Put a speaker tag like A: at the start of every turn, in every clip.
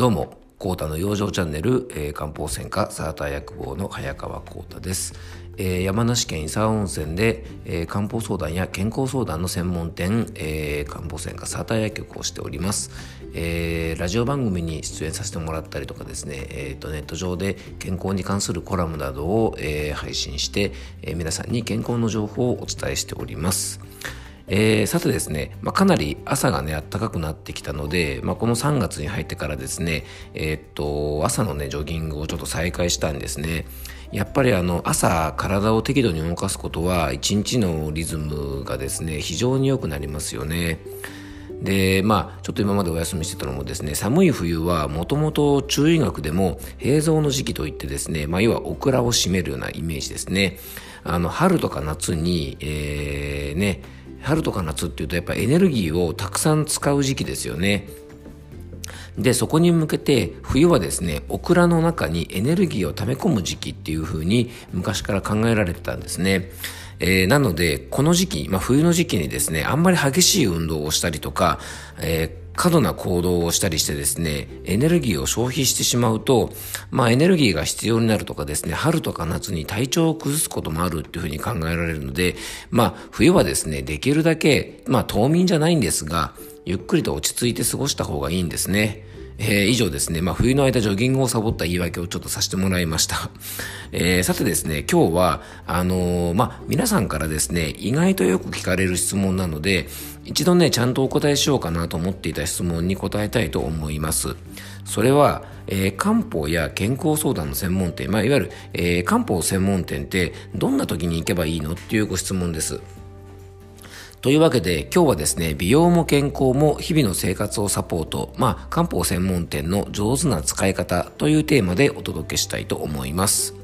A: どうも、コータの養生チャンネル、えー、漢方専科サーター薬房の早川コータです。えー、山梨県伊佐温泉で、えー、漢方相談や健康相談の専門店、えー、漢方専科サーター薬局をしております、えー、ラジオ番組に出演させてもらったりとかですね、えーと、ネット上で健康に関するコラムなどを、えー、配信して、えー、皆さんに健康の情報をお伝えしております。えー、さてですね、まあ、かなり朝がね、暖かくなってきたので、まあ、この3月に入ってからですね、えー、っと、朝のね、ジョギングをちょっと再開したんですね。やっぱりあの、朝体を適度に動かすことは、一日のリズムがですね、非常に良くなりますよね。で、まあ、ちょっと今までお休みしてたのもですね、寒い冬はもともと中医学でも平蔵の時期といってですね、まあ、要はオクラを占めるようなイメージですね。あの、春とか夏に、えー、ね、春とか夏っていうとやっぱエネルギーをたくさん使う時期ですよね。で、そこに向けて冬はですね、オクラの中にエネルギーを溜め込む時期っていう風に昔から考えられてたんですね。えー、なので、この時期、まあ冬の時期にですね、あんまり激しい運動をしたりとか、えー過度な行動をしたりしてですね、エネルギーを消費してしまうと、まあエネルギーが必要になるとかですね、春とか夏に体調を崩すこともあるっていうふうに考えられるので、まあ冬はですね、できるだけ、まあ冬眠じゃないんですが、ゆっくりと落ち着いて過ごした方がいいんですね。えー、以上ですね、まあ、冬の間ジョギングをサボった言い訳をちょっとさせてもらいました。えー、さてですね、今日は、あのー、まあ、皆さんからですね、意外とよく聞かれる質問なので、一度ね、ちゃんとお答えしようかなと思っていた質問に答えたいと思います。それは、えー、漢方や健康相談の専門店、まあ、いわゆる、えー、漢方専門店ってどんな時に行けばいいのっていうご質問です。というわけで今日はですね、美容も健康も日々の生活をサポート、まあ、漢方専門店の上手な使い方というテーマでお届けしたいと思います。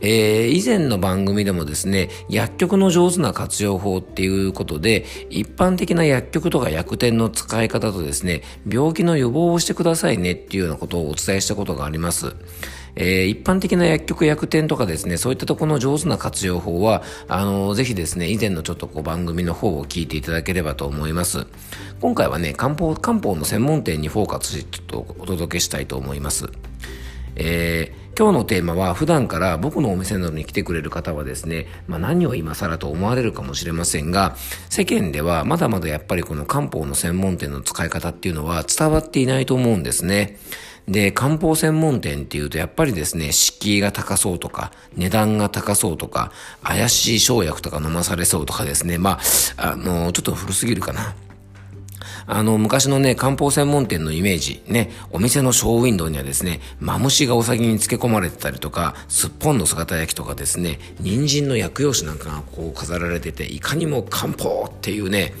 A: えー、以前の番組でもですね、薬局の上手な活用法っていうことで、一般的な薬局とか薬店の使い方とですね、病気の予防をしてくださいねっていうようなことをお伝えしたことがあります。えー、一般的な薬局薬店とかですね、そういったところの上手な活用法は、あのー、ぜひですね、以前のちょっとこう番組の方を聞いていただければと思います。今回はね、漢方、漢方の専門店にフォーカスしてちょっとお届けしたいと思います。えー今日のテーマは普段から僕のお店などに来てくれる方はですね、まあ、何を今更と思われるかもしれませんが、世間ではまだまだやっぱりこの漢方の専門店の使い方っていうのは伝わっていないと思うんですね。で、漢方専門店っていうとやっぱりですね、敷居が高そうとか、値段が高そうとか、怪しい生薬とか飲まされそうとかですね、まあ、あの、ちょっと古すぎるかな。あの、昔のね、漢方専門店のイメージ、ね、お店のショーウィンドウにはですね、マムシがお酒に漬け込まれてたりとか、すっぽんの姿焼きとかですね、人参の薬用紙なんかがこう飾られてて、いかにも漢方っていうね、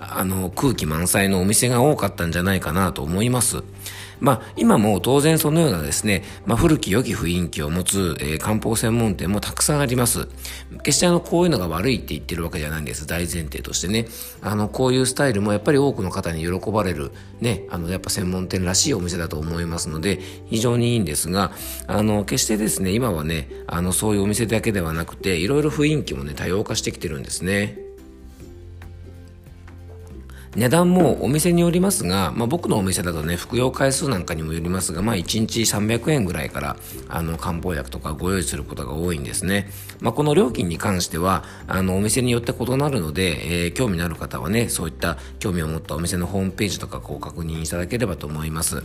A: あの、空気満載のお店が多かったんじゃないかなと思います。まあ、今も当然そのようなですね、まあ、古き良き雰囲気を持つ、えー、漢方専門店もたくさんあります。決してあの、こういうのが悪いって言ってるわけじゃないんです。大前提としてね。あの、こういうスタイルもやっぱり多くの方に喜ばれる、ね、あの、やっぱ専門店らしいお店だと思いますので、非常にいいんですが、あの、決してですね、今はね、あの、そういうお店だけではなくて、いろいろ雰囲気もね、多様化してきてるんですね。値段もお店によりますが、まあ、僕のお店だとね、服用回数なんかにもよりますが、まあ、1日300円ぐらいから、あの、漢方薬とかご用意することが多いんですね。まあ、この料金に関しては、あの、お店によって異なるので、えー、興味のある方はね、そういった興味を持ったお店のホームページとかこう確認いただければと思います。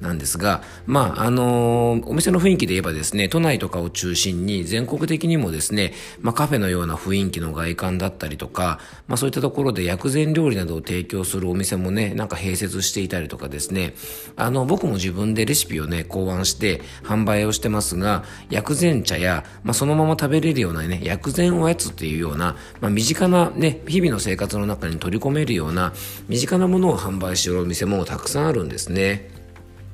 A: なんですが、まあ、あのー、お店の雰囲気で言えばですね、都内とかを中心に全国的にもですね、まあ、カフェのような雰囲気の外観だったりとか、まあ、そういったところで薬膳料理などを提供するお店もね、なんか併設していたりとかですね、あの、僕も自分でレシピをね、考案して販売をしてますが、薬膳茶や、まあ、そのまま食べれるようなね、薬膳おやつっていうような、まあ、身近なね、日々の生活の中に取り込めるような、身近なものを販売しているお店もたくさんあるんですね。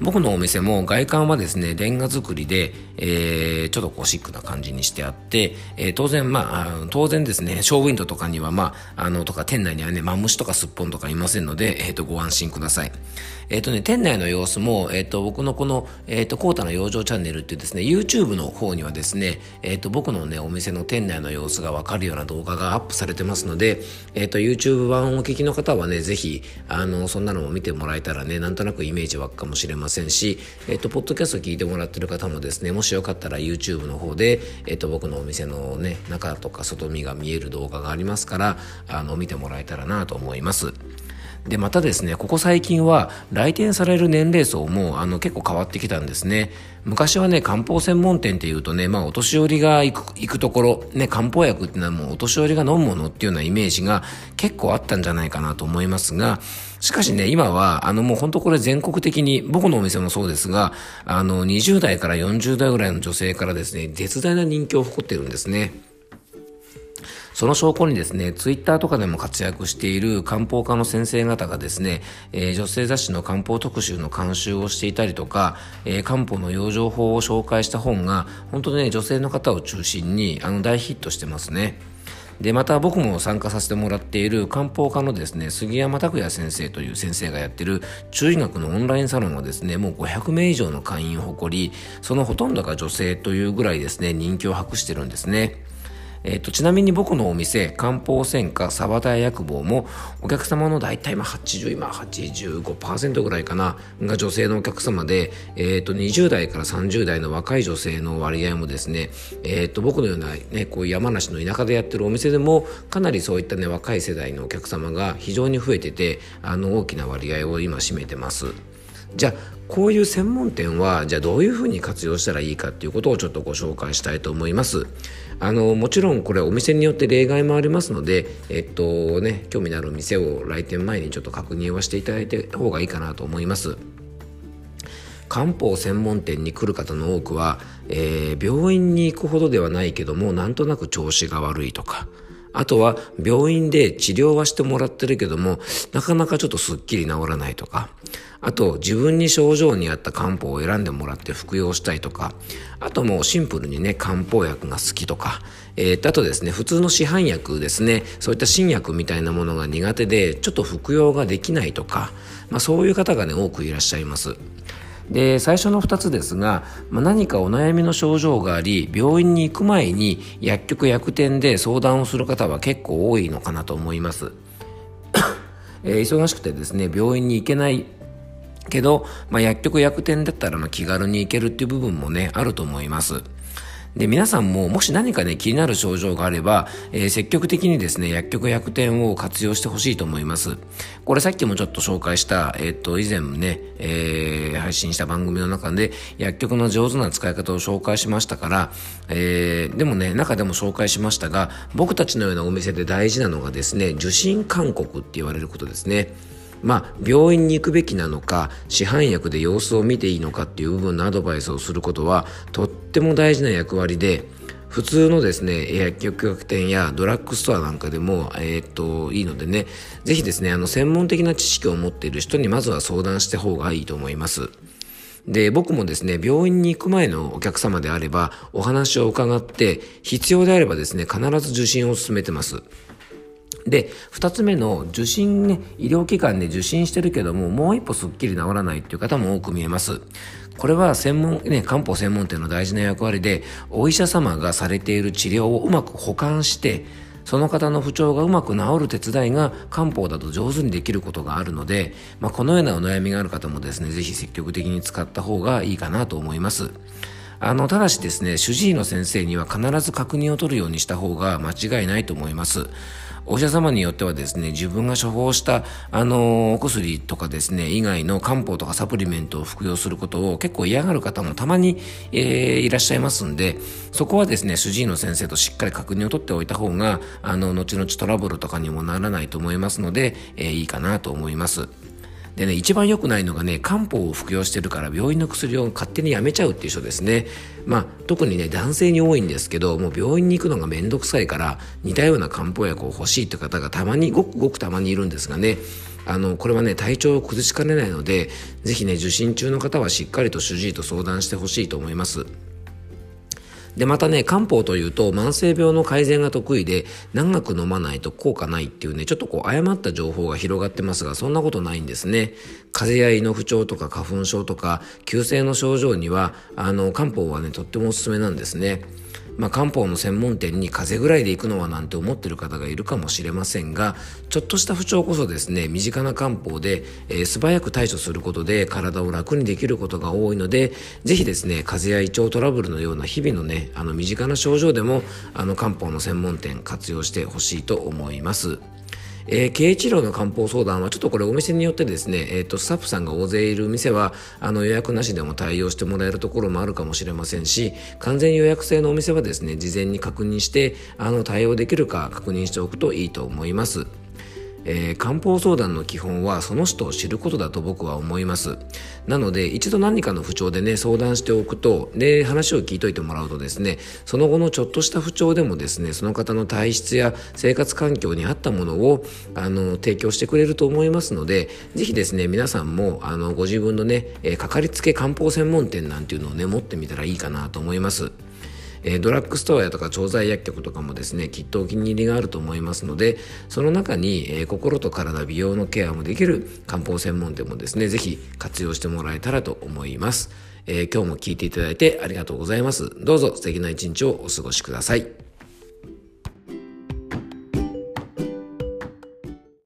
A: 僕のお店も外観はですね、レンガ造りで、えー、ちょっとこうシックな感じにしてあって、えー、当然、まあ、当然ですね、ショーウィンドとかには、まあ、あの、とか店内にはね、マムシとかスッポンとかいませんので、えっ、ー、と、ご安心ください。えっ、ー、とね、店内の様子も、えっ、ー、と、僕のこの、えっ、と、コータの養生チャンネルっていうですね、YouTube の方にはですね、えっ、と、僕のね、お店の店内の様子がわかるような動画がアップされてますので、えっ、と、YouTube 版をお聞きの方はね、ぜひ、あの、そんなのも見てもらえたらね、なんとなくイメージ湧くかもしれませんせんし、えっ、と、ポッドキャスト聞いてもらってる方もですね、もしよかったら YouTube の方で、えっ、と、僕のお店のね、中とか外見が見える動画がありますから、あの、見てもらえたらなと思います。でまたですねここ最近は来店される年齢層もあの結構変わってきたんですね昔はね漢方専門店っていうとね、まあ、お年寄りが行く行くところ、ね、漢方薬っていうのはもうお年寄りが飲むものっていうようなイメージが結構あったんじゃないかなと思いますがしかしね、今は、あの、もう本当これ全国的に、僕のお店もそうですが、あの、20代から40代ぐらいの女性からですね、絶大な人気を誇っているんですね。その証拠にですね、ツイッターとかでも活躍している漢方科の先生方がですね、えー、女性雑誌の漢方特集の監修をしていたりとか、えー、漢方の養生法を紹介した本が、本当にね、女性の方を中心に、あの、大ヒットしてますね。で、また僕も参加させてもらっている漢方科のですね、杉山拓也先生という先生がやってる中医学のオンラインサロンはですね、もう500名以上の会員を誇り、そのほとんどが女性というぐらいですね、人気を博してるんですね。えっと、ちなみに僕のお店、漢方専科沢田薬房も、お客様の大体まあ80、今85%ぐらいかな、が女性のお客様で、えっと、20代から30代の若い女性の割合もですね、えっと、僕のようなね、こう山梨の田舎でやってるお店でも、かなりそういったね、若い世代のお客様が非常に増えてて、あの、大きな割合を今占めてます。じゃあこういう専門店はじゃあどういうふうに活用したらいいかっていうことをちょっとご紹介したいと思います。あのもちろんこれお店によって例外もありますのでえっとね興味のある店を来店前にちょっと確認はしていただいた方がいいかなと思います。漢方専門店に来る方の多くは、えー、病院に行くほどではないけどもなんとなく調子が悪いとかあとは病院で治療はしてもらってるけども、なかなかちょっとすっきり治らないとか、あと自分に症状に合った漢方を選んでもらって服用したいとか、あともうシンプルにね、漢方薬が好きとか、えー、あとですね、普通の市販薬ですね、そういった新薬みたいなものが苦手で、ちょっと服用ができないとか、まあそういう方がね、多くいらっしゃいます。で最初の2つですが、まあ、何かお悩みの症状があり病院に行く前に薬局薬店で相談をする方は結構多いのかなと思います、えー、忙しくてですね病院に行けないけど、まあ、薬局薬店だったらま気軽に行けるっていう部分もねあると思います。で、皆さんももし何かね、気になる症状があれば、えー、積極的にですね、薬局薬店を活用してほしいと思います。これさっきもちょっと紹介した、えっ、と、以前ね、えー、配信した番組の中で、薬局の上手な使い方を紹介しましたから、えー、でもね、中でも紹介しましたが、僕たちのようなお店で大事なのがですね、受診勧告って言われることですね。まあ、病院に行くべきなのか市販薬で様子を見ていいのかっていう部分のアドバイスをすることはとっても大事な役割で普通のですね、薬局店やドラッグストアなんかでも、えー、っと、いいのでね、ぜひですね、あの、専門的な知識を持っている人にまずは相談した方がいいと思います。で、僕もですね、病院に行く前のお客様であれば、お話を伺って、必要であればですね、必ず受診を進めてます。で2つ目の受診ね医療機関で受診してるけどももう一歩すっきり治らないっていう方も多く見えますこれは専門ね漢方専門店の大事な役割でお医者様がされている治療をうまく保管してその方の不調がうまく治る手伝いが漢方だと上手にできることがあるので、まあ、このようなお悩みがある方もですね、ぜひ積極的に使った方がいいかなと思います。あの、ただしですね、主治医の先生には必ず確認を取るようにした方が間違いないと思います。お医者様によってはですね、自分が処方した、あの、お薬とかですね、以外の漢方とかサプリメントを服用することを結構嫌がる方もたまに、えー、いらっしゃいますんで、そこはですね、主治医の先生としっかり確認を取っておいた方が、あの、後々トラブルとかにもならないと思いますので、えー、いいかなと思います。でね、一番良くないのがね、漢方を服用してるから病院の薬を勝手にやめちゃうっていう人ですね。まあ、特にね、男性に多いんですけど、もう病院に行くのがめんどくさいから、似たような漢方薬を欲しいって方がたまに、ごくごくたまにいるんですがね、あの、これはね、体調を崩しかねないので、ぜひね、受診中の方はしっかりと主治医と相談してほしいと思います。で、またね、漢方というと慢性病の改善が得意で、長く飲まないと効果ないっていうね、ちょっとこう誤った情報が広がってますが、そんなことないんですね。風邪や胃の不調とか花粉症とか、急性の症状には、あの、漢方はね、とってもおすすめなんですね。まあ、漢方の専門店に風邪ぐらいで行くのはなんて思ってる方がいるかもしれませんがちょっとした不調こそですね身近な漢方で、えー、素早く対処することで体を楽にできることが多いのでぜひですね風邪や胃腸トラブルのような日々のねあの身近な症状でもあの漢方の専門店活用してほしいと思います。えー、慶一郎の漢方相談はちょっとこれお店によってですね、えーと、スタッフさんが大勢いる店はあの予約なしでも対応してもらえるところもあるかもしれませんし完全予約制のお店はですね事前に確認してあの対応できるか確認しておくといいと思います。えー、漢方相談の基本はその人を知ることだと僕は思いますなので一度何かの不調でね相談しておくとで話を聞いといてもらうとですねその後のちょっとした不調でもですねその方の体質や生活環境に合ったものをあの提供してくれると思いますのでぜひですね皆さんもあのご自分のね、えー、かかりつけ漢方専門店なんていうのをね持ってみたらいいかなと思います。えー、ドラッグストアやとか調剤薬局とかもですねきっとお気に入りがあると思いますのでその中に、えー、心と体美容のケアもできる漢方専門店もですね是非活用してもらえたらと思います、えー、今日も聞いていただいてありがとうございます。どうぞ素敵な一日をお過ごしください。